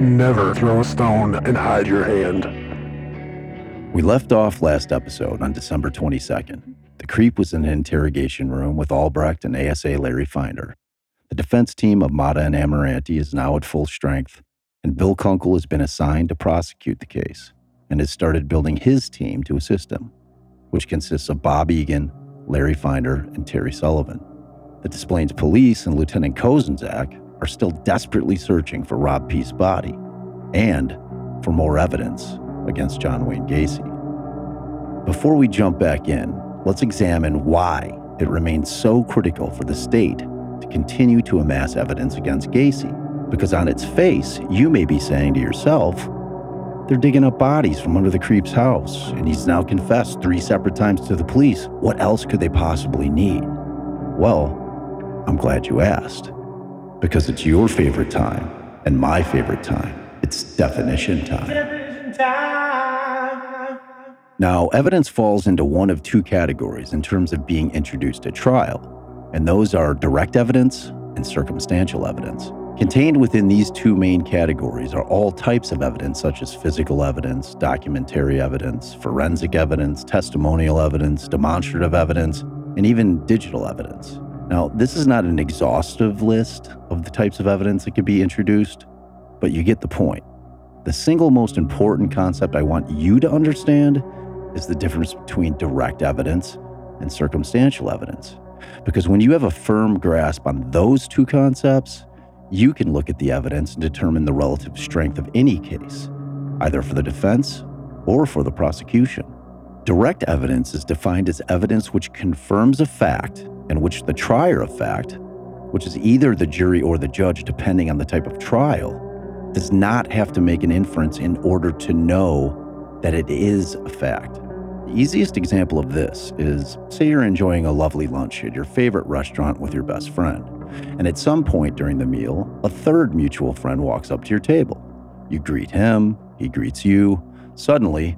Never throw a stone and hide your hand. We left off last episode on December 22nd. The creep was in an interrogation room with Albrecht and ASA Larry Finder. The defense team of Motta and Amirante is now at full strength, and Bill Kunkel has been assigned to prosecute the case and has started building his team to assist him, which consists of Bob Egan, Larry Finder, and Terry Sullivan. The Des Plaines police and Lieutenant Kozenczak are still desperately searching for Rob Piest's body and for more evidence against John Wayne Gacy. Before we jump back in, let's examine why it remains so critical for the state to continue to amass evidence against Gacy. Because on its face, you may be saying to yourself, they're digging up bodies from under the creep's house, and he's now confessed three separate times to the police. What else could they possibly need? Well, I'm glad you asked. Because it's your favorite time and my favorite time. It's definition time. Now, evidence falls into one of two categories in terms of being introduced at trial, and those are direct evidence and circumstantial evidence. Contained within these two main categories are all types of evidence, such as physical evidence, documentary evidence, forensic evidence, testimonial evidence, demonstrative evidence, and even digital evidence. Now, this is not an exhaustive list of the types of evidence that could be introduced, but you get the point. The single most important concept I want you to understand is the difference between direct evidence and circumstantial evidence. Because when you have a firm grasp on those two concepts, you can look at the evidence and determine the relative strength of any case, either for the defense or for the prosecution. Direct evidence is defined as evidence which confirms a fact and which the trier of fact, which is either the jury or the judge, depending on the type of trial, does not have to make an inference in order to know that it is a fact. The easiest example of this is say you're enjoying a lovely lunch at your favorite restaurant with your best friend, and at some point during the meal, a third mutual friend walks up to your table. You greet him, he greets you. Suddenly,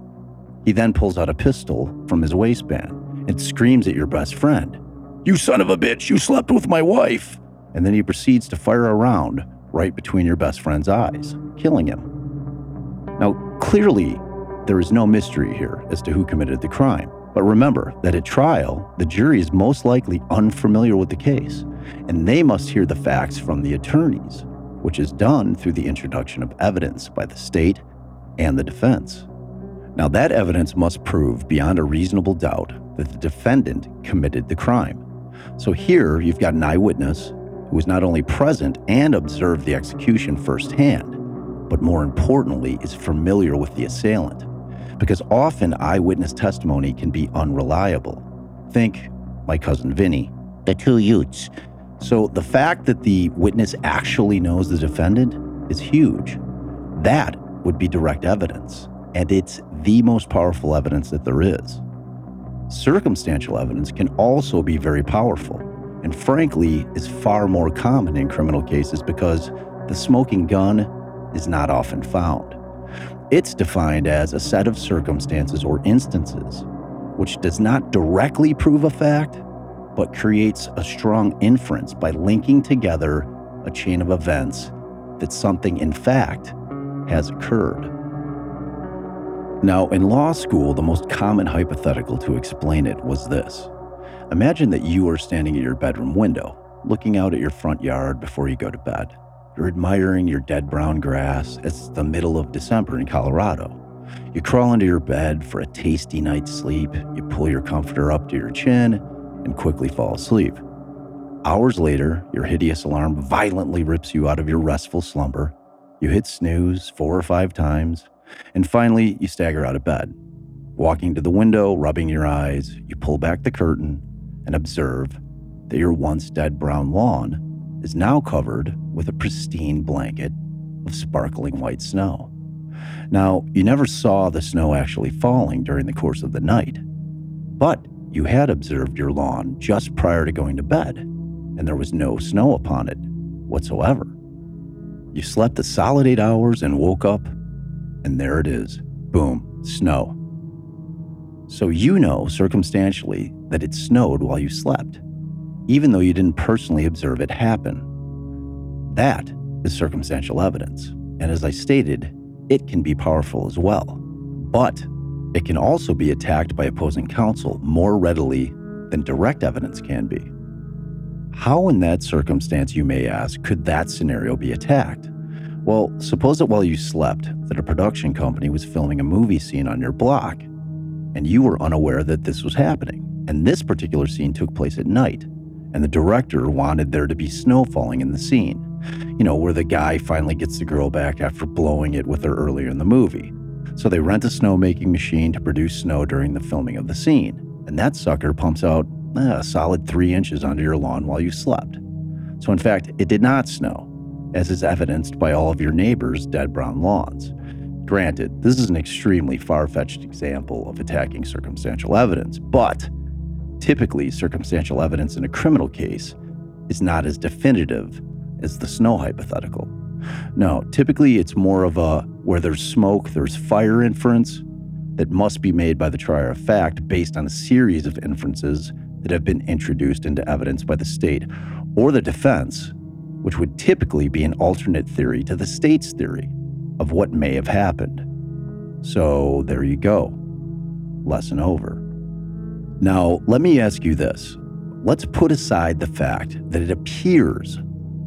he then pulls out a pistol from his waistband and screams at your best friend, You son of a bitch, you slept with my wife! And then he proceeds to fire a round right between your best friend's eyes, killing him. Now, clearly, there is no mystery here as to who committed the crime. But remember that at trial, the jury is most likely unfamiliar with the case, and they must hear the facts from the attorneys, which is done through the introduction of evidence by the state and the defense. Now, that evidence must prove beyond a reasonable doubt that the defendant committed the crime. So here you've got an eyewitness who was not only present and observed the execution firsthand, but more importantly, is familiar with the assailant because often eyewitness testimony can be unreliable. Think my cousin Vinny, the two Utes. So the fact that the witness actually knows the defendant is huge. That would be direct evidence, and it's the most powerful evidence that there is. Circumstantial evidence can also be very powerful, and frankly, is far more common in criminal cases because the smoking gun is not often found. It's defined as a set of circumstances or instances which does not directly prove a fact, but creates a strong inference by linking together a chain of events that something, in fact, has occurred. Now, in law school, the most common hypothetical to explain it was this Imagine that you are standing at your bedroom window, looking out at your front yard before you go to bed. You're admiring your dead brown grass. It's the middle of December in Colorado. You crawl into your bed for a tasty night's sleep. You pull your comforter up to your chin and quickly fall asleep. Hours later, your hideous alarm violently rips you out of your restful slumber. You hit snooze four or five times, and finally, you stagger out of bed. Walking to the window, rubbing your eyes, you pull back the curtain and observe that your once dead brown lawn is now covered with a pristine blanket of sparkling white snow. Now, you never saw the snow actually falling during the course of the night, but you had observed your lawn just prior to going to bed, and there was no snow upon it whatsoever. You slept a solid eight hours and woke up, and there it is boom, snow. So you know circumstantially that it snowed while you slept, even though you didn't personally observe it happen. That is circumstantial evidence. And as I stated, it can be powerful as well. But it can also be attacked by opposing counsel more readily than direct evidence can be. How, in that circumstance, you may ask, could that scenario be attacked? Well, suppose that while you slept, that a production company was filming a movie scene on your block, and you were unaware that this was happening. And this particular scene took place at night, and the director wanted there to be snow falling in the scene. You know, where the guy finally gets the girl back after blowing it with her earlier in the movie. So they rent a snowmaking machine to produce snow during the filming of the scene, and that sucker pumps out eh, a solid three inches onto your lawn while you slept. So, in fact, it did not snow, as is evidenced by all of your neighbors' dead brown lawns. Granted, this is an extremely far fetched example of attacking circumstantial evidence, but typically, circumstantial evidence in a criminal case is not as definitive as the snow hypothetical. No, typically it's more of a where there's smoke, there's fire inference that must be made by the trier of fact based on a series of inferences that have been introduced into evidence by the state or the defense, which would typically be an alternate theory to the state's theory of what may have happened. So there you go. Lesson over. Now, let me ask you this. Let's put aside the fact that it appears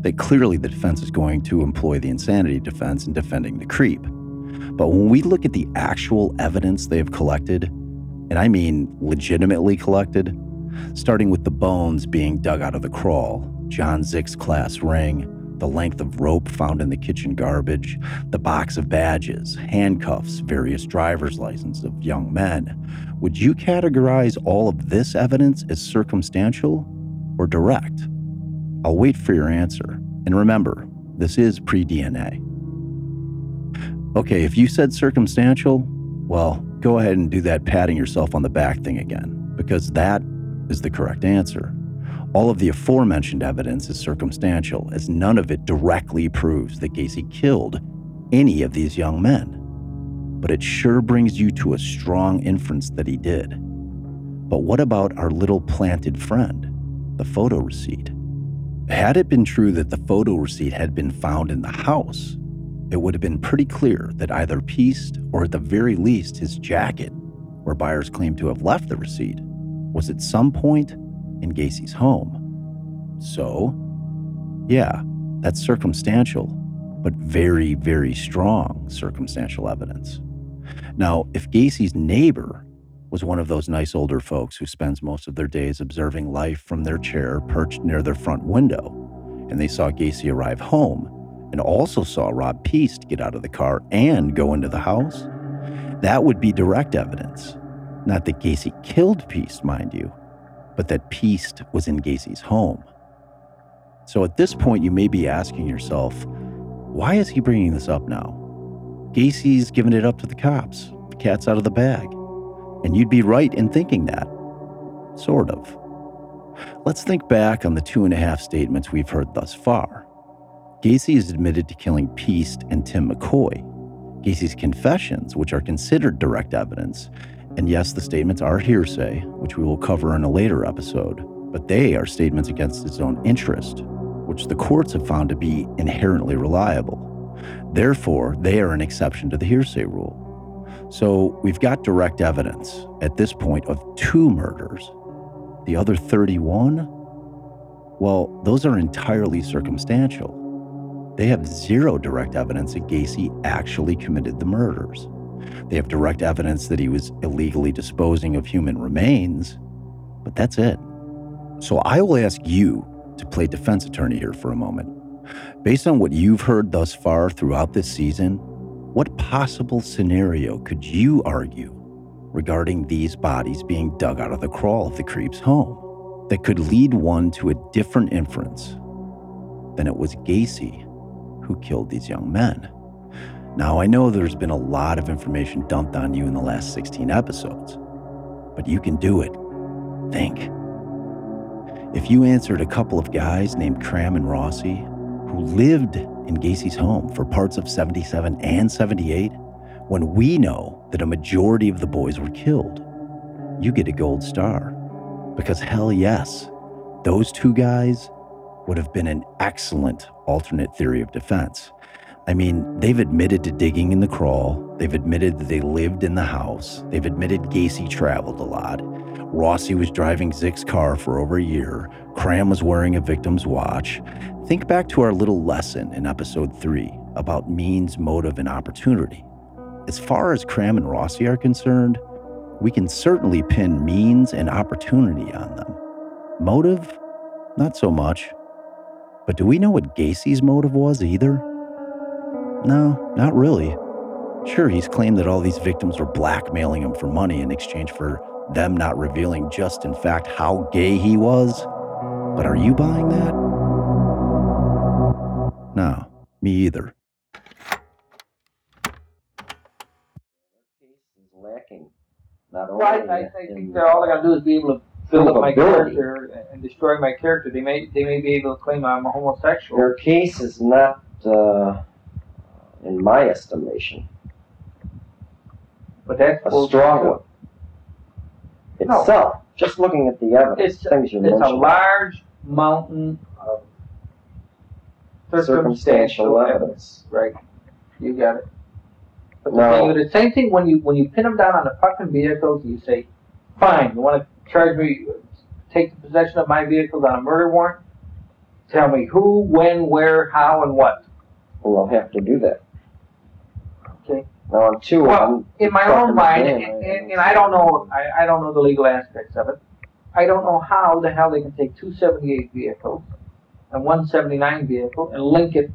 that clearly the defense is going to employ the insanity defense in defending the creep. But when we look at the actual evidence they have collected, and I mean legitimately collected, starting with the bones being dug out of the crawl, John Szyc's class ring, the length of rope found in the kitchen garbage, the box of badges, handcuffs, various driver's licenses of young men, would you categorize all of this evidence as circumstantial or direct? I'll wait for your answer. And remember, this is pre DNA. Okay, if you said circumstantial, well, go ahead and do that patting yourself on the back thing again, because that is the correct answer. All of the aforementioned evidence is circumstantial, as none of it directly proves that Gacy killed any of these young men. But it sure brings you to a strong inference that he did. But what about our little planted friend, the photo receipt? Had it been true that the photo receipt had been found in the house, it would have been pretty clear that either Piest, or at the very least his jacket, where Byers claimed to have left the receipt, was at some point in Gacy's home. So, yeah, that's circumstantial, but very, very strong circumstantial evidence. Now, if Gacy's neighbor was one of those nice older folks who spends most of their days observing life from their chair perched near their front window. And they saw Gacy arrive home and also saw Rob Piest get out of the car and go into the house. That would be direct evidence. Not that Gacy killed Piest, mind you, but that Piest was in Gacy's home. So at this point, you may be asking yourself, why is he bringing this up now? Gacy's given it up to the cops. The cat's out of the bag. And you'd be right in thinking that. Sort of. Let's think back on the two and a half statements we've heard thus far. Gacy is admitted to killing Piest and Tim McCoy. Gacy's confessions, which are considered direct evidence, and yes, the statements are hearsay, which we will cover in a later episode, but they are statements against his own interest, which the courts have found to be inherently reliable. Therefore, they are an exception to the hearsay rule. So we've got direct evidence at this point of two murders. The other 31? Well, those are entirely circumstantial. They have zero direct evidence that Gacy actually committed the murders. They have direct evidence that he was illegally disposing of human remains, but that's it. So I will ask you to play defense attorney here for a moment. Based on what you've heard thus far throughout this season, what possible scenario could you argue regarding these bodies being dug out of the crawl of the creep's home that could lead one to a different inference than it was Gacy who killed these young men? Now, I know there's been a lot of information dumped on you in the last 16 episodes, but you can do it. Think. If you answered a couple of guys named Cram and Rossi who lived in Gacy's home for parts of 77 and 78, when we know that a majority of the boys were killed, you get a gold star. Because hell yes, those two guys would have been an excellent alternate theory of defense. I mean, they've admitted to digging in the crawl, they've admitted that they lived in the house, they've admitted Gacy traveled a lot. Rossi was driving Szyc's car for over a year, Cram was wearing a victim's watch. Think back to our little lesson in episode 3 about means, motive, and opportunity. As far as Cram and Rossi are concerned, we can certainly pin means and opportunity on them. Motive? Not so much. But do we know what Gacy's motive was either? No, not really. Sure, he's claimed that all these victims were blackmailing him for money in exchange for them not revealing just in fact how gay he was. But are you buying that? No, me either. is lacking. Not only Right, I, I think they're all they're gonna do is be able to build up my character and destroy my character. They may they may be able to claim I'm a homosexual. Their case is not, uh, in my estimation, But that's a strong one. No. Itself, just looking at the evidence, It's things you it's a mentioned. large mountain of Circumstantial evidence. Right. You got it. But the, No. thing, the same thing when you when you pin them down on the fucking vehicles, you say, "Fine, you want to charge me, take the possession of my vehicles on a murder warrant? Tell me who, when, where, how, and what." We'll have to do that. Okay. Now on two Well, them, in my own mind, and, I- and, and I don't know, I, I don't know the legal aspects of it. I don't know how the hell they can take two seventy-eight vehicles and one seventy-nine vehicle and link it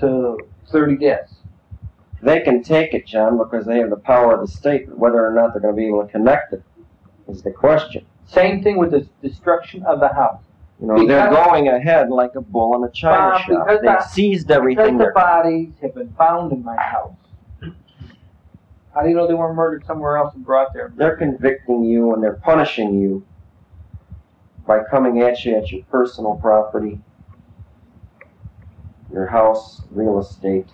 to thirty deaths. they can take it, John, because they have the power of the state, but whether or not they're gonna be able to connect it is the question. Same thing with the destruction of the house. You know, they're going ahead like a bull in a china Bob, shop. They I- seized everything Because the bodies have been found in my house. How do you know they weren't murdered somewhere else and brought there? They're convicting you and they're punishing you by coming at you at your personal property, your house, real estate.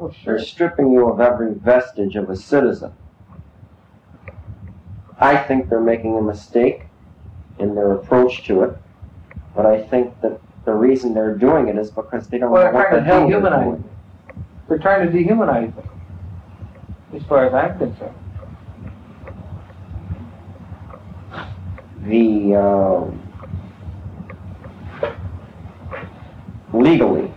Oh, sure. They're stripping you of every vestige of a citizen. I think they're making a mistake in their approach to it, but I think that the reason they're doing it is because they don't Well, know what the to hell they're dehumanize doing. They're trying to dehumanize them, as far as I'm concerned. the um, legally,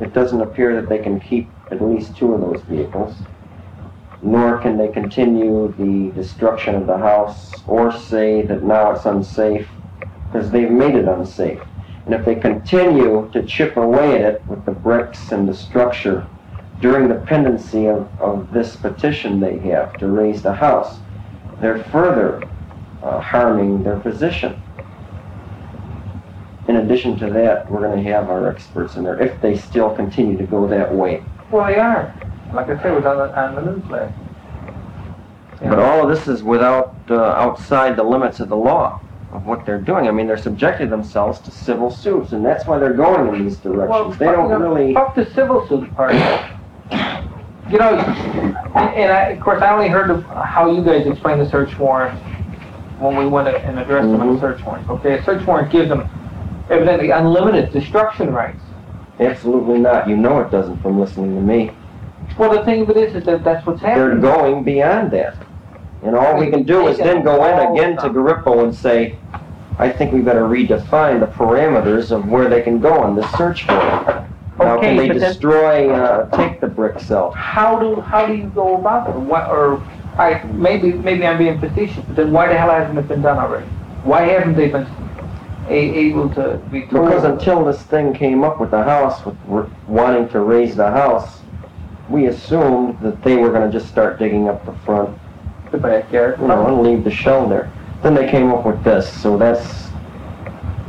it doesn't appear that they can keep at least two of those vehicles, nor can they continue the destruction of the house or say that now it's unsafe because they've made it unsafe. And if they continue to chip away at it with the bricks and the structure during the pendency of, of this petition they have to raise the house, they're further uh, harming their position. In addition to that, we're going to have our experts in there if they still continue to go that way. Well, they are. Like I said, it was on the, on the news last. But all of this is without uh, outside the limits of the law of what they're doing. I mean, they're subjecting themselves to civil suits, and that's why they're going in these directions. Well, they don't you know, really. Fuck the civil suit part. You know, and I, of course, I only heard of how you guys explain the search warrant when we went and addressed them on the mm-hmm. search warrant. Okay, a search warrant gives them evidently unlimited destruction rights. Absolutely not. You know it doesn't from listening to me. Well, the thing of it is, is that that's what's happening. They're going beyond that. And all we can do is then go in again to Garippo and say, I think we better redefine the parameters of where they can go on this search warrant. Now, Okay, can they but then- destroy, uh, take the brick cell? How do how do you go about it? What, or I maybe maybe I'm being facetious, but then why the hell hasn't it been done already? Why haven't they been a, able to be told? Because until this thing came up with the house, with r- wanting to raise the house, we assumed that they were gonna just start digging up the front, the backyard. you know, and leave the shell there. Then they came up with this, so that's,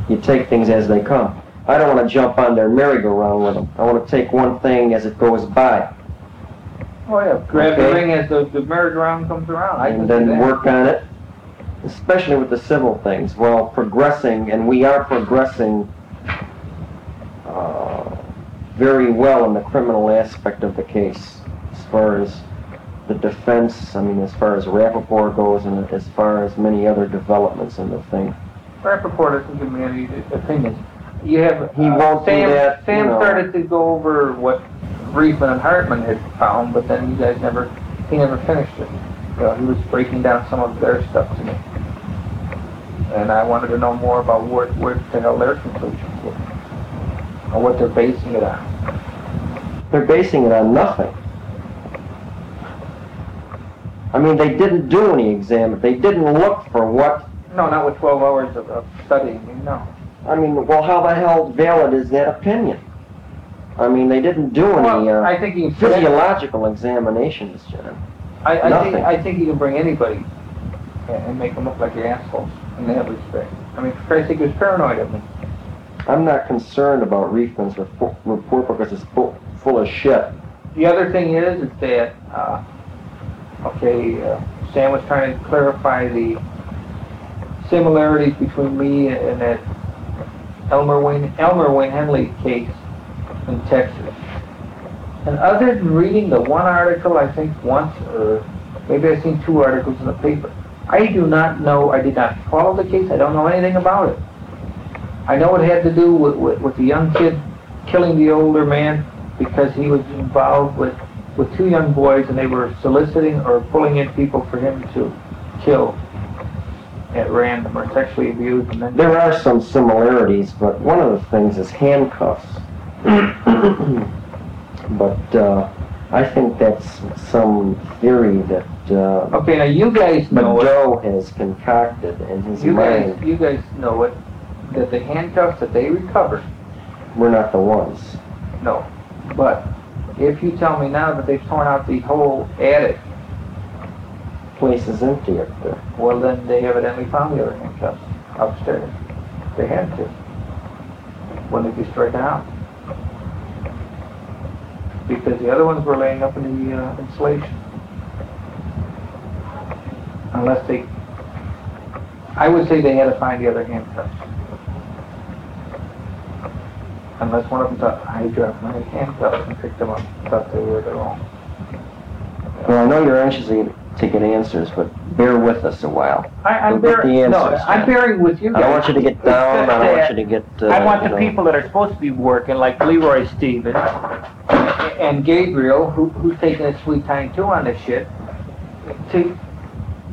you take things as they come. I don't wanna jump on their merry-go-round with them. I wanna take one thing as it goes by, Oh yeah, grab the Okay. ring as the, the merry-go-round comes around. I can and then work on it, especially with the civil things. Well, progressing, and we are progressing uh, very well in the criminal aspect of the case, as far as the defense, I mean, as far as Rappaport goes, and as far as many other developments in the thing. Rappaport doesn't give me any opinions. You have. He uh, won't do Sam, you Sam know. started to go over what Reefman and Hartman had found, but then you guys never, he never finished it. You know, he was breaking down some of their stuff to me. And I wanted to know more about where, where the hell their conclusions were. Or what they're basing it on. They're basing it on nothing. I mean, they didn't do any exam. They didn't look for what. No, not with twelve hours of, of studying, no. I mean, well, how the hell valid is that opinion? I mean, they didn't do any Well, uh, I think can. physiological examinations, John. I, I think, Nothing. I think you can bring anybody and, and make them look like assholes in that respect. I mean, sake, he was paranoid of me. I'm not concerned about Reefman's report, report because it's full, full of shit. The other thing is, is that, uh, okay, uh, Sam was trying to clarify the similarities between me and that Elmer Wayne, Elmer Wayne Henley case in Texas. And other than reading the one article, I think once, or maybe I've seen two articles in the paper, I do not know, I did not follow the case, I don't know anything about it. I know it had to do with, with, with the young kid killing the older man because he was involved with, with two young boys and they were soliciting or pulling in people for him to kill at random or sexually abuse and then There are some similarities, but one of the things is handcuffs. but uh, I think that's some theory that uh, Okay, now you guys know it. Joe has concocted in his You guys, you guys know it, that the handcuffs that they recovered, We're not the ones. no. But if you tell me now that they've torn out the whole attic, Place is empty up there. well then they evidently found the other handcuffs upstairs. They had to. When they destroyed the house. Because the other ones were laying up in the uh, insulation. Unless they, I would say they had to find the other handcuffs. Unless one of them thought, I dropped my handcuffs and picked them up, thought they were their own. Well, I know you're anxious to to get answers, but bear with us a while. I, I'm We'll get the bearing, no, I'm bearing with you I don't want you to get down. I don't want you to get. Uh, I want the know, people that are supposed to be working, like Leroy Stevens and Gabriel, who, who's taking a sweet time too on this shit, to,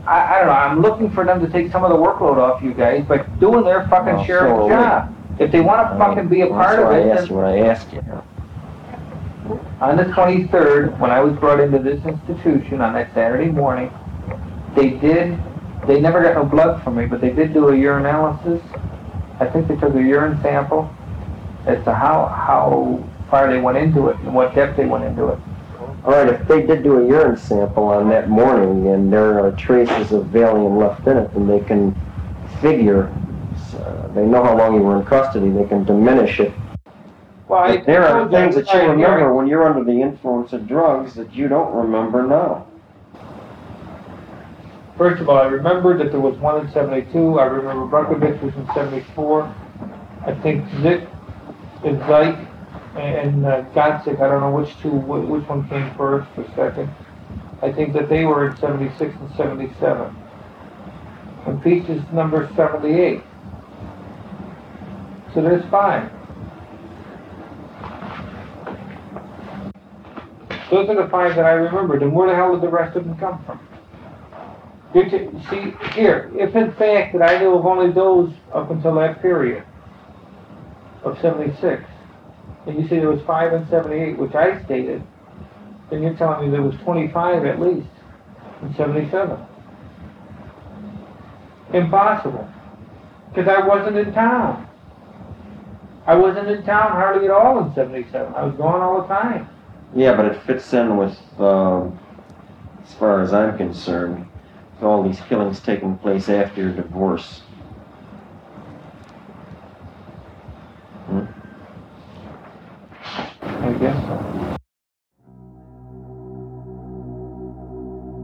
I, I don't know, I'm looking for them to take some of the workload off you guys by doing their fucking Well, share so of are the we. job. If they wanna fucking be a part of why I it, asked then you what I asked you. on the twenty-third, when I was brought into this institution on that Saturday morning, they did, they never got no blood from me, but they did do a urinalysis. I think they took a urine sample as to how, how far they went into it and what depth they went into it. All right, if they did do a urine sample on that morning and there are traces of Valium left in it, then they can figure, uh, they know how long you were in custody, they can diminish it. Well, I there are things that I you had remember hearing- when you're under the influence of drugs that you don't remember now. First of all, I remember that there was one in seventy-two, I remember Brunkovich was in seventy-four. I think Szyc and Zeit and uh, Godzik, I don't know which two, which one came first or second. I think that they were in seventy-six and seventy-seven. And Peach is number seventy-eight. So there's five. Those are the five that I remember. and where the hell did the rest of them come from? Did you, see, here, if in fact that I knew of only those up until that period of seventy-six, and you say there was five in seventy-eight, which I stated, then you're telling me there was twenty-five at least in seventy-seven. Impossible, because I wasn't in town. I wasn't in town hardly at all in seventy-seven, I was gone all the time. Yeah, but it fits in with, um, as far as I'm concerned, with all these killings taking place after your divorce. I guess so.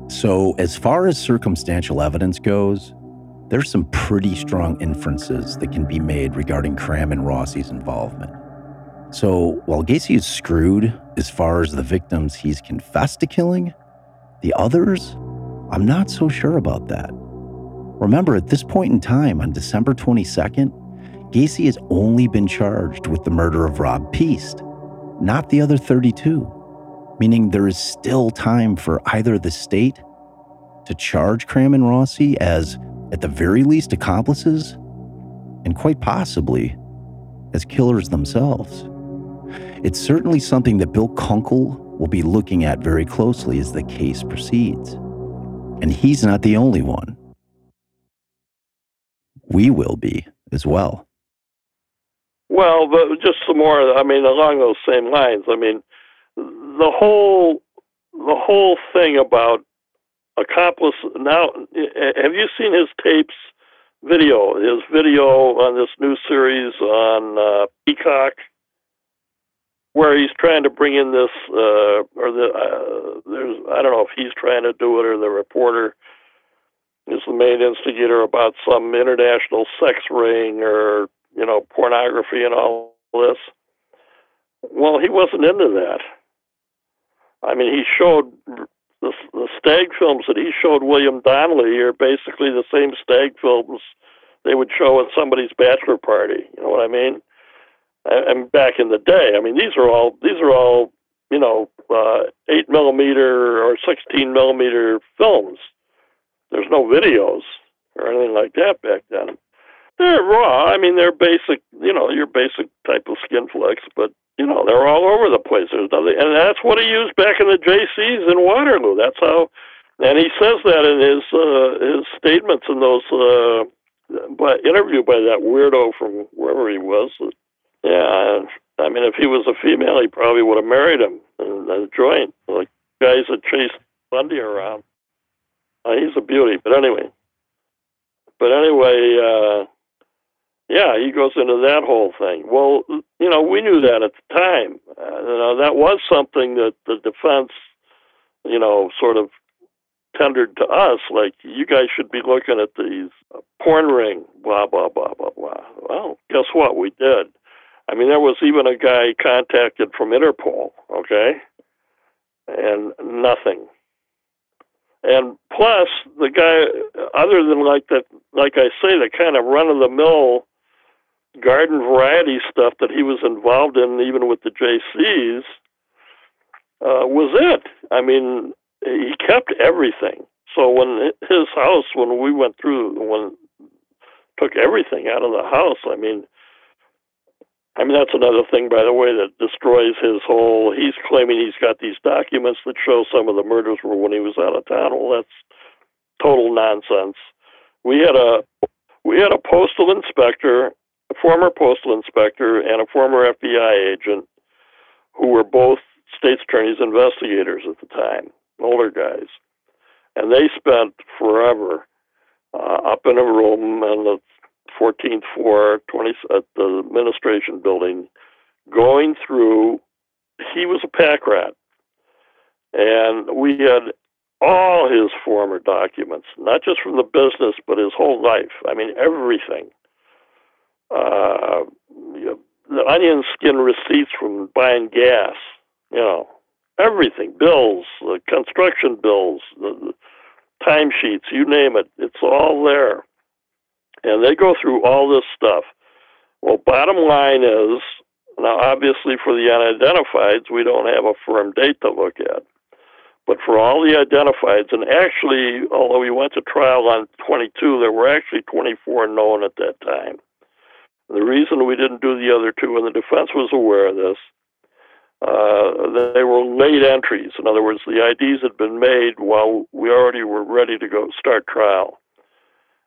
So, as far as circumstantial evidence goes, there's some pretty strong inferences that can be made regarding Cram and Rossi's involvement. So, while Gacy is screwed as far as the victims he's confessed to killing, the others, I'm not so sure about that. Remember, at this point in time, on December 22nd, Gacy has only been charged with the murder of Rob Piest, not the other 32, meaning there is still time for either the state to charge Cram and Rossi as, at the very least, accomplices, and quite possibly as killers themselves. It's certainly something that Bill Kunkel will be looking at very closely as the case proceeds. And he's not the only one. We will be as well. Well, but just some more. I mean, along those same lines. I mean, the whole the whole thing about accomplice. Now, have you seen his tapes? Video, his video on this new series on uh, Peacock, where he's trying to bring in this, uh, or the uh, there's I don't know if he's trying to do it or the reporter is the main instigator about some international sex ring or you know pornography and all this. Well, he wasn't into that. I mean, he showed the, the stag films that he showed William Donnelly are basically the same stag films they would show at somebody's bachelor party. You know what I mean? And back in the day, I mean, these are all these are all you know uh, eight millimeter or sixteen millimeter films. There's no videos or anything like that back then. They're raw. I mean, they're basic. You know, your basic type of skin flex, but you know, they're all over the place. There's nothing, and that's what he used back in the Jaycees in Waterloo. That's how, and he says that in his uh, his statements in those uh, by interviewed by that weirdo from wherever he was. Yeah, I mean, if he was a female, he probably would have married him and, and joined. Like guys that chased Bundy around. Uh, he's a beauty, but anyway. But anyway, uh, yeah, he goes into that whole thing. Well, you know, we knew that at the time. Uh, you know, that was something that the defense, you know, sort of tendered to us, like you guys should be looking at these uh, porn ring, blah blah blah blah blah. Well, guess what? We did. I mean, there was even a guy contacted from Interpol, okay, and nothing. And plus, the guy, other than like that, like I say, the kind of run of the mill garden variety stuff that he was involved in, even with the Jaycees, uh, was it. I mean, he kept everything. So when his house, when we went through, when took everything out of the house, I mean, I mean that's another thing, by the way, that destroys his whole. He's claiming he's got these documents that show some of the murders were when he was out of town. Well, that's total nonsense. We had a we had a postal inspector, a former postal inspector, and a former FBI agent who were both state's attorney's investigators at the time older guys, and they spent forever uh, up in a room on the 14th floor, 20 at the administration building, going through. He was a pack rat, and we had all his former documents, not just from the business, but his whole life. I mean, everything. Uh, you know, the onion skin receipts from buying gas, you know, everything bills, uh, construction bills, the, the timesheets, you name it, it's all there. And they go through all this stuff. Well, bottom line is now, obviously, for the unidentifieds, we don't have a firm date to look at. But for all the identifieds, and actually, although we went to trial on 22, there were actually 24 known at that time. The reason we didn't do the other two, and the defense was aware of this, uh, they were late entries. In other words, the IDs had been made while we already were ready to go start trial,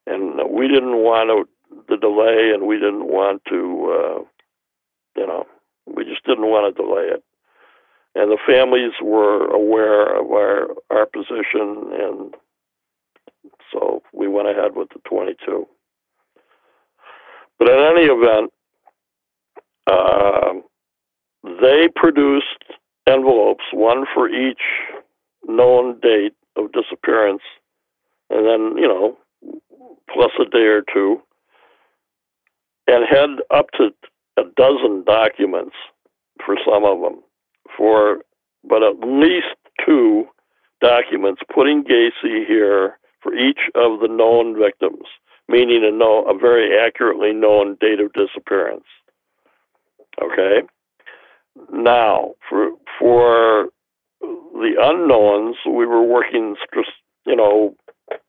and we didn't want to, the delay, and we didn't want to, uh, you know, we just didn't want to delay it. And the families were aware of our our position, and so we went ahead with the 22. But in any event. Uh, they produced envelopes, one for each known date of disappearance, and then, you know, plus a day or two, and had up to a dozen documents for some of them, for but at least two documents putting Gacy here for each of the known victims, meaning a, know, a very accurately known date of disappearance. Okay? Now, for, for the unknowns, we were working, you know,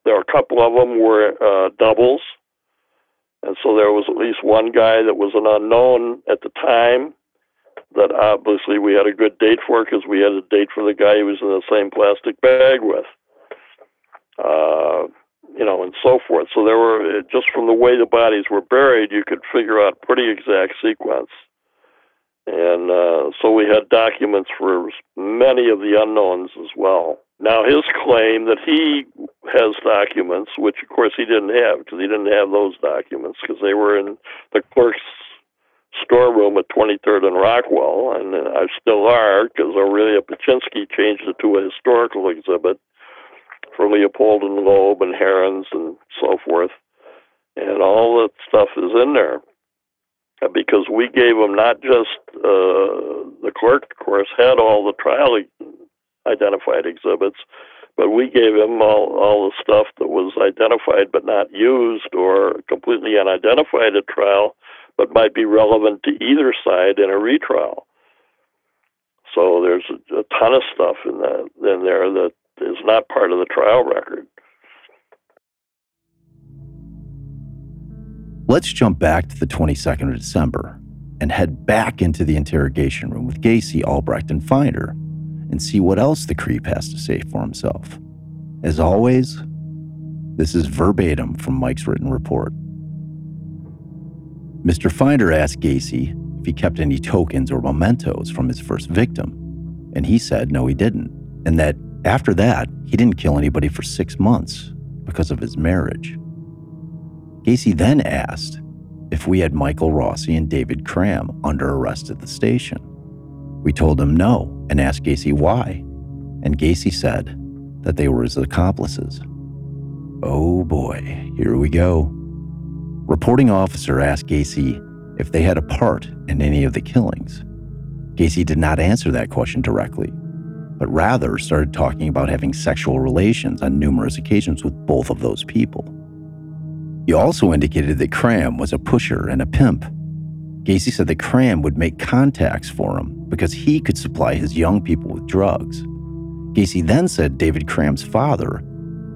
there were a couple of them were uh, doubles. And so there was at least one guy that was an unknown at the time that obviously we had a good date for because we had a date for the guy he was in the same plastic bag with. Uh, you know, and so forth. So there were just from the way the bodies were buried, you could figure out pretty exact sequence. And uh, so we had documents for many of the unknowns as well. Now, his claim that he has documents, which of course he didn't have because he didn't have those documents because they were in the clerk's storeroom at 23rd and Rockwell, and I still are because Aurelia Pucinski changed it to a historical exhibit for Leopold and Loeb and Heirens and so forth. And all that stuff is in there because we gave them not just uh, the clerk, of course, had all the trial identified exhibits, but we gave him all, all the stuff that was identified but not used or completely unidentified at trial, but might be relevant to either side in a retrial. So there's a, a ton of stuff in that in there that is not part of the trial record. Let's jump back to the 22nd of December and head back into the interrogation room with Gacy, Albrecht, and Finder and see what else the creep has to say for himself. As always, this is verbatim from Mike's written report. Mr. Finder asked Gacy if he kept any tokens or mementos from his first victim, and he said no, he didn't, and that after that, he didn't kill anybody for six months because of his marriage. Gacy then asked if we had Michael Rossi and David Cram under arrest at the station. We told him no and asked Gacy why, and Gacy said that they were his accomplices. Oh boy, here we go. Reporting officer asked Gacy if they had a part in any of the killings. Gacy did not answer that question directly, but rather started talking about having sexual relations on numerous occasions with both of those people. He also indicated that Cram was a pusher and a pimp. Gacy said that Cram would make contacts for him because he could supply his young people with drugs. Gacy then said David Cram's father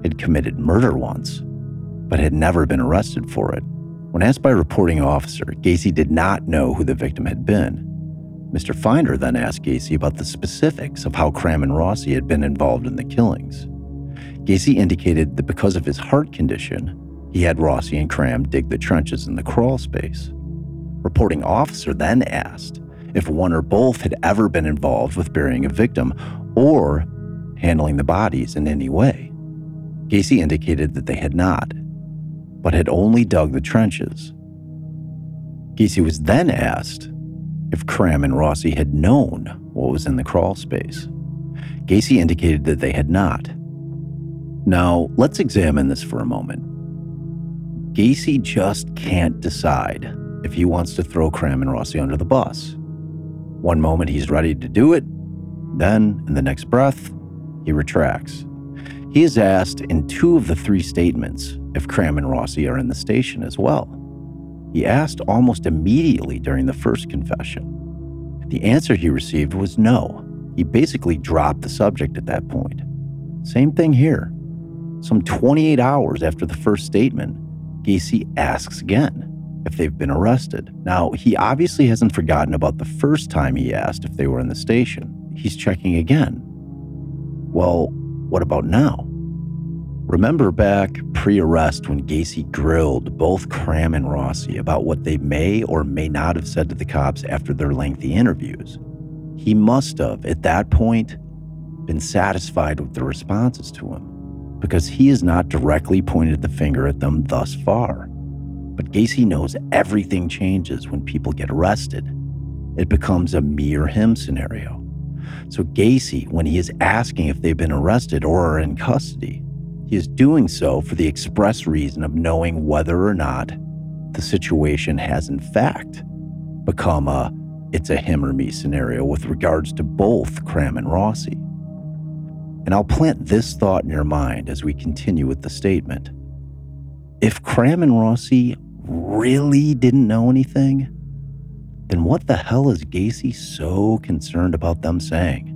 had committed murder once, but had never been arrested for it. When asked by a reporting officer, Gacy did not know who the victim had been. Mr. Finder then asked Gacy about the specifics of how Cram and Rossi had been involved in the killings. Gacy indicated that because of his heart condition, he had Rossi and Cram dig the trenches in the crawl space. Reporting officer then asked if one or both had ever been involved with burying a victim or handling the bodies in any way. Gacy indicated that they had not, but had only dug the trenches. Gacy was then asked if Cram and Rossi had known what was in the crawl space. Gacy indicated that they had not. Now, let's examine this for a moment. Gacy just can't decide if he wants to throw Cram and Rossi under the bus. One moment he's ready to do it, then, in the next breath, he retracts. He is asked in two of the three statements if Cram and Rossi are in the station as well. He asked almost immediately during the first confession. The answer he received was no. He basically dropped the subject at that point. Same thing here. Some 28 hours after the first statement, Gacy asks again if they've been arrested. Now, he obviously hasn't forgotten about the first time he asked if they were in the station. He's checking again. Well, what about now? Remember back pre arrest when Gacy grilled both Cram and Rossi about what they may or may not have said to the cops after their lengthy interviews. He must have, at that point, been satisfied with the responses to him because he has not directly pointed the finger at them thus far. But Gacy knows everything changes when people get arrested. It becomes a me or him scenario. So, Gacy, when he is asking if they've been arrested or are in custody, he is doing so for the express reason of knowing whether or not the situation has, in fact, become a it's a him or me scenario with regards to both Cram and Rossi. And I'll plant this thought in your mind as we continue with the statement. If Cram and Rossi really didn't know anything, then what the hell is Gacy so concerned about them saying?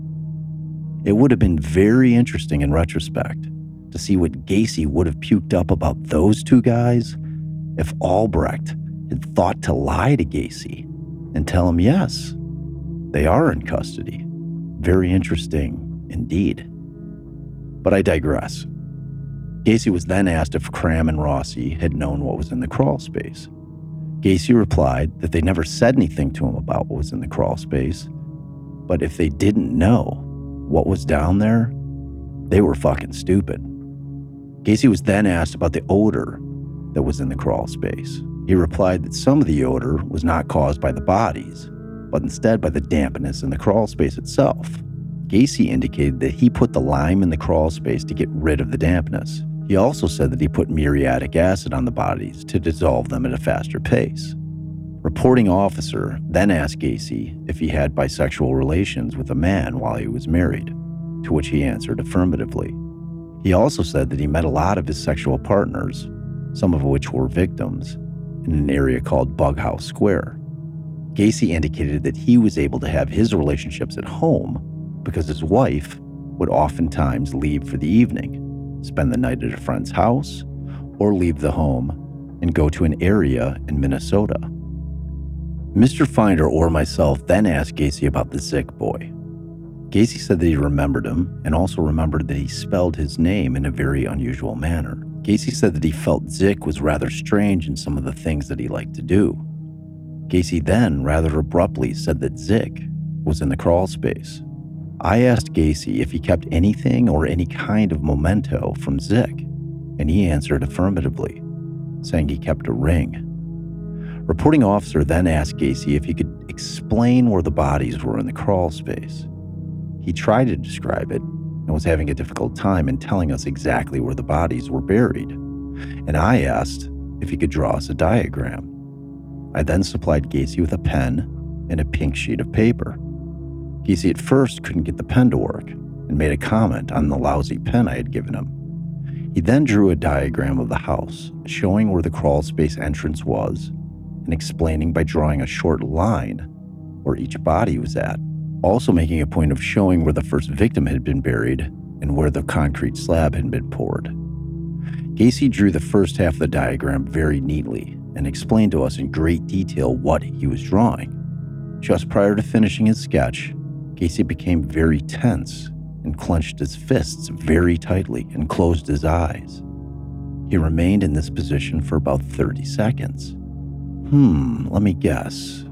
It would have been very interesting in retrospect to see what Gacy would have puked up about those two guys if Albrecht had thought to lie to Gacy and tell him, yes, they are in custody. Very interesting indeed. But I digress. Gacy was then asked if Cram and Rossi had known what was in the crawl space. Gacy replied that they never said anything to him about what was in the crawl space, but if they didn't know what was down there, they were fucking stupid. Gacy was then asked about the odor that was in the crawl space. He replied that some of the odor was not caused by the bodies, but instead by the dampness in the crawl space itself. Gacy indicated that he put the lime in the crawl space to get rid of the dampness. He also said that he put muriatic acid on the bodies to dissolve them at a faster pace. Reporting officer then asked Gacy if he had bisexual relations with a man while he was married, to which he answered affirmatively. He also said that he met a lot of his sexual partners, some of which were victims, in an area called Bughouse Square. Gacy indicated that he was able to have his relationships at home because his wife would oftentimes leave for the evening spend the night at a friend's house, or leave the home and go to an area in Minnesota. Mr. Finder or myself then asked Gacy about the Szyc boy. Gacy said that he remembered him and also remembered that he spelled his name in a very unusual manner. Gacy said that he felt Szyc was rather strange in some of the things that he liked to do. Gacy then rather abruptly said that Szyc was in the crawl space. I asked Gacy if he kept anything or any kind of memento from Szyc, and he answered affirmatively, saying he kept a ring. Reporting officer then asked Gacy if he could explain where the bodies were in the crawl space. He tried to describe it and was having a difficult time in telling us exactly where the bodies were buried, and I asked if he could draw us a diagram. I then supplied Gacy with a pen and a pink sheet of paper. Gacy at first couldn't get the pen to work and made a comment on the lousy pen I had given him. He then drew a diagram of the house, showing where the crawl space entrance was and explaining by drawing a short line where each body was at, also making a point of showing where the first victim had been buried and where the concrete slab had been poured. Gacy drew the first half of the diagram very neatly and explained to us in great detail what he was drawing. Just prior to finishing his sketch, Gacy became very tense and clenched his fists very tightly and closed his eyes. He remained in this position for about 30 seconds. Hmm, let me guess.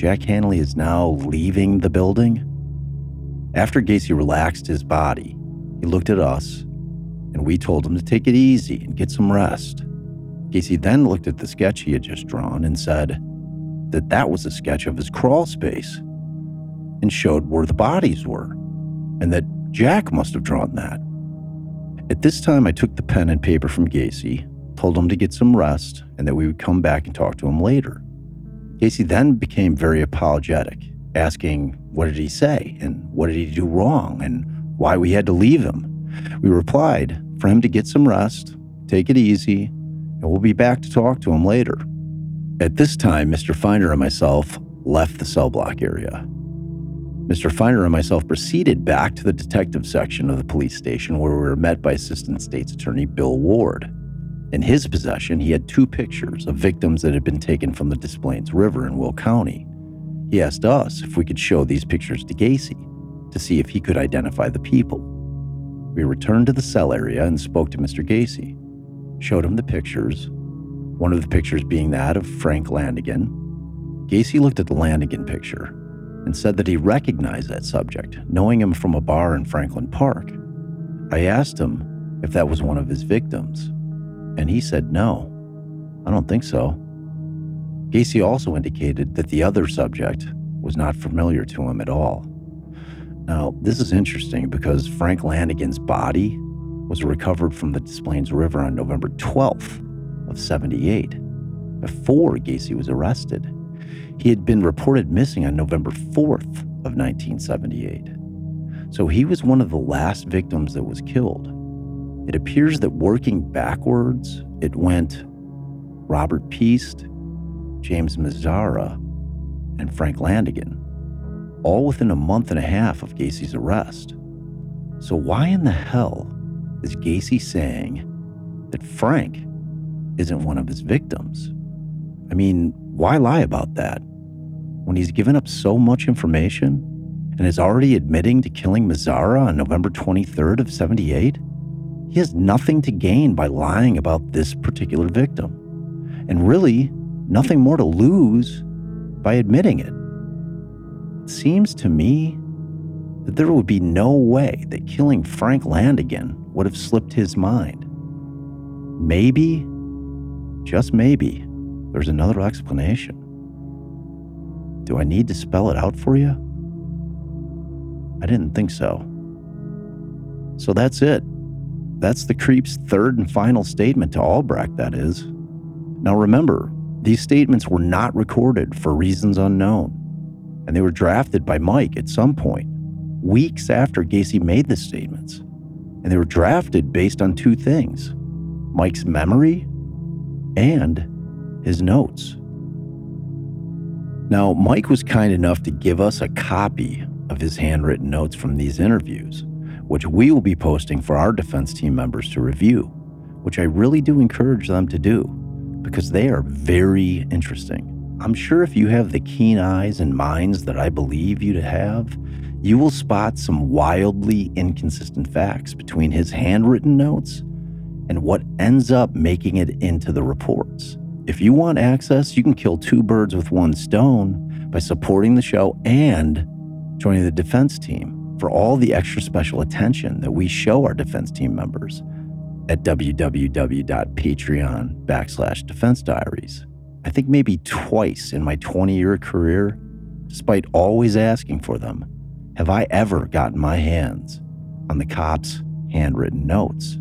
Jack Hanley is now leaving the building? After Gacy relaxed his body, he looked at us, and we told him to take it easy and get some rest. Gacy then looked at the sketch he had just drawn and said that that was a sketch of his crawl space and showed where the bodies were, and that Jack must have drawn that. At this time, I took the pen and paper from Gacy, told him to get some rest, and that we would come back and talk to him later. Gacy then became very apologetic, asking what did he say, and what did he do wrong, and why we had to leave him. We replied for him to get some rest, take it easy, and we'll be back to talk to him later. At this time, Mr. Finder and myself left the cell block area. Mr. Finder and myself proceeded back to the detective section of the police station where we were met by Assistant State's Attorney Bill Ward. In his possession, he had two pictures of victims that had been taken from the Des Plaines River in Will County. He asked us if we could show these pictures to Gacy to see if he could identify the people. We returned to the cell area and spoke to Mr. Gacy, showed him the pictures, one of the pictures being that of Frank Landingin. Gacy looked at the Landingin picture and said that he recognized that subject, knowing him from a bar in Franklin Park. I asked him if that was one of his victims, and he said no. I don't think so. Gacy also indicated that the other subject was not familiar to him at all. Now, this is interesting because Frank Landingin's body was recovered from the Des Plaines River on November 12th of 78, before Gacy was arrested. He had been reported missing on November 4th of 1978. So he was one of the last victims that was killed. It appears that working backwards, it went Robert Piest, James Mazzara, and Frank Landingin, all within a month and a half of Gacy's arrest. So, why in the hell is Gacy saying that Frank isn't one of his victims? I mean, why lie about that? When he's given up so much information and is already admitting to killing Mazzara on November 23rd of 78? He has nothing to gain by lying about this particular victim. And really, nothing more to lose by admitting it. It seems to me that there would be no way that killing Frank Landingin would have slipped his mind. Maybe, just maybe, there's another explanation. Do I need to spell it out for you? I didn't think so. So that's it. That's the creep's third and final statement to Albrecht, that is. Now remember, these statements were not recorded for reasons unknown, and they were drafted by Mike at some point, weeks after Gacy made the statements. And they were drafted based on two things Mike's memory and his notes. Now, Mike was kind enough to give us a copy of his handwritten notes from these interviews, which we will be posting for our defense team members to review, which I really do encourage them to do because they are very interesting. I'm sure if you have the keen eyes and minds that I believe you to have, you will spot some wildly inconsistent facts between his handwritten notes and what ends up making it into the reports. If you want access, you can kill two birds with one stone by supporting the show and joining the defense team for all the extra special attention that we show our defense team members at www.patreon backslash defense diaries. I think maybe twice in my 20 year career, despite always asking for them, have I ever gotten my hands on the cops' handwritten notes.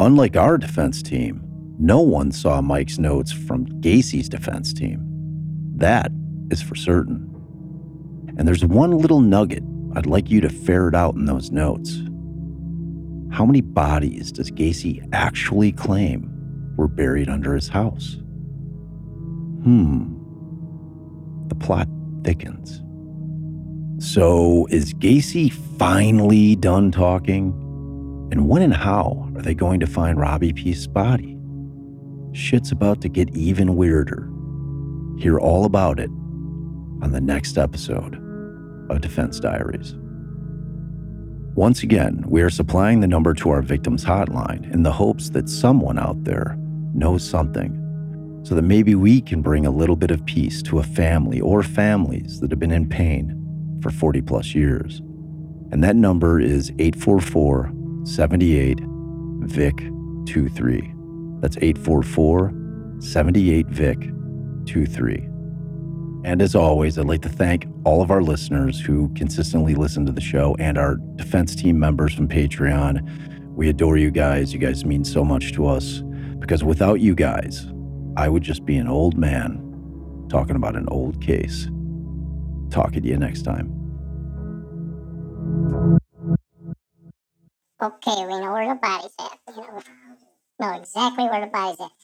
Unlike our defense team, no one saw Mike's notes from Gacy's defense team. That is for certain. And there's one little nugget I'd like you to ferret out in those notes. How many bodies does Gacy actually claim were buried under his house? Hmm. The plot thickens. So, is Gacy finally done talking? And when and how are they going to find Robbie Piest's body? Shit's about to get even weirder. Hear all about it on the next episode of Defense Diaries. Once again, we are supplying the number to our victims' hotline in the hopes that someone out there knows something so that maybe we can bring a little bit of peace to a family or families that have been in pain for 40 plus years. And that number is 844 78 VIC 23. That's 844 78 VIC 23. And as always, I'd like to thank all of our listeners who consistently listen to the show and our defense team members from Patreon. We adore you guys. You guys mean so much to us because without you guys, I would just be an old man talking about an old case. Talking to you next time. Okay, we know where the body's at. You know, know exactly where the body's at.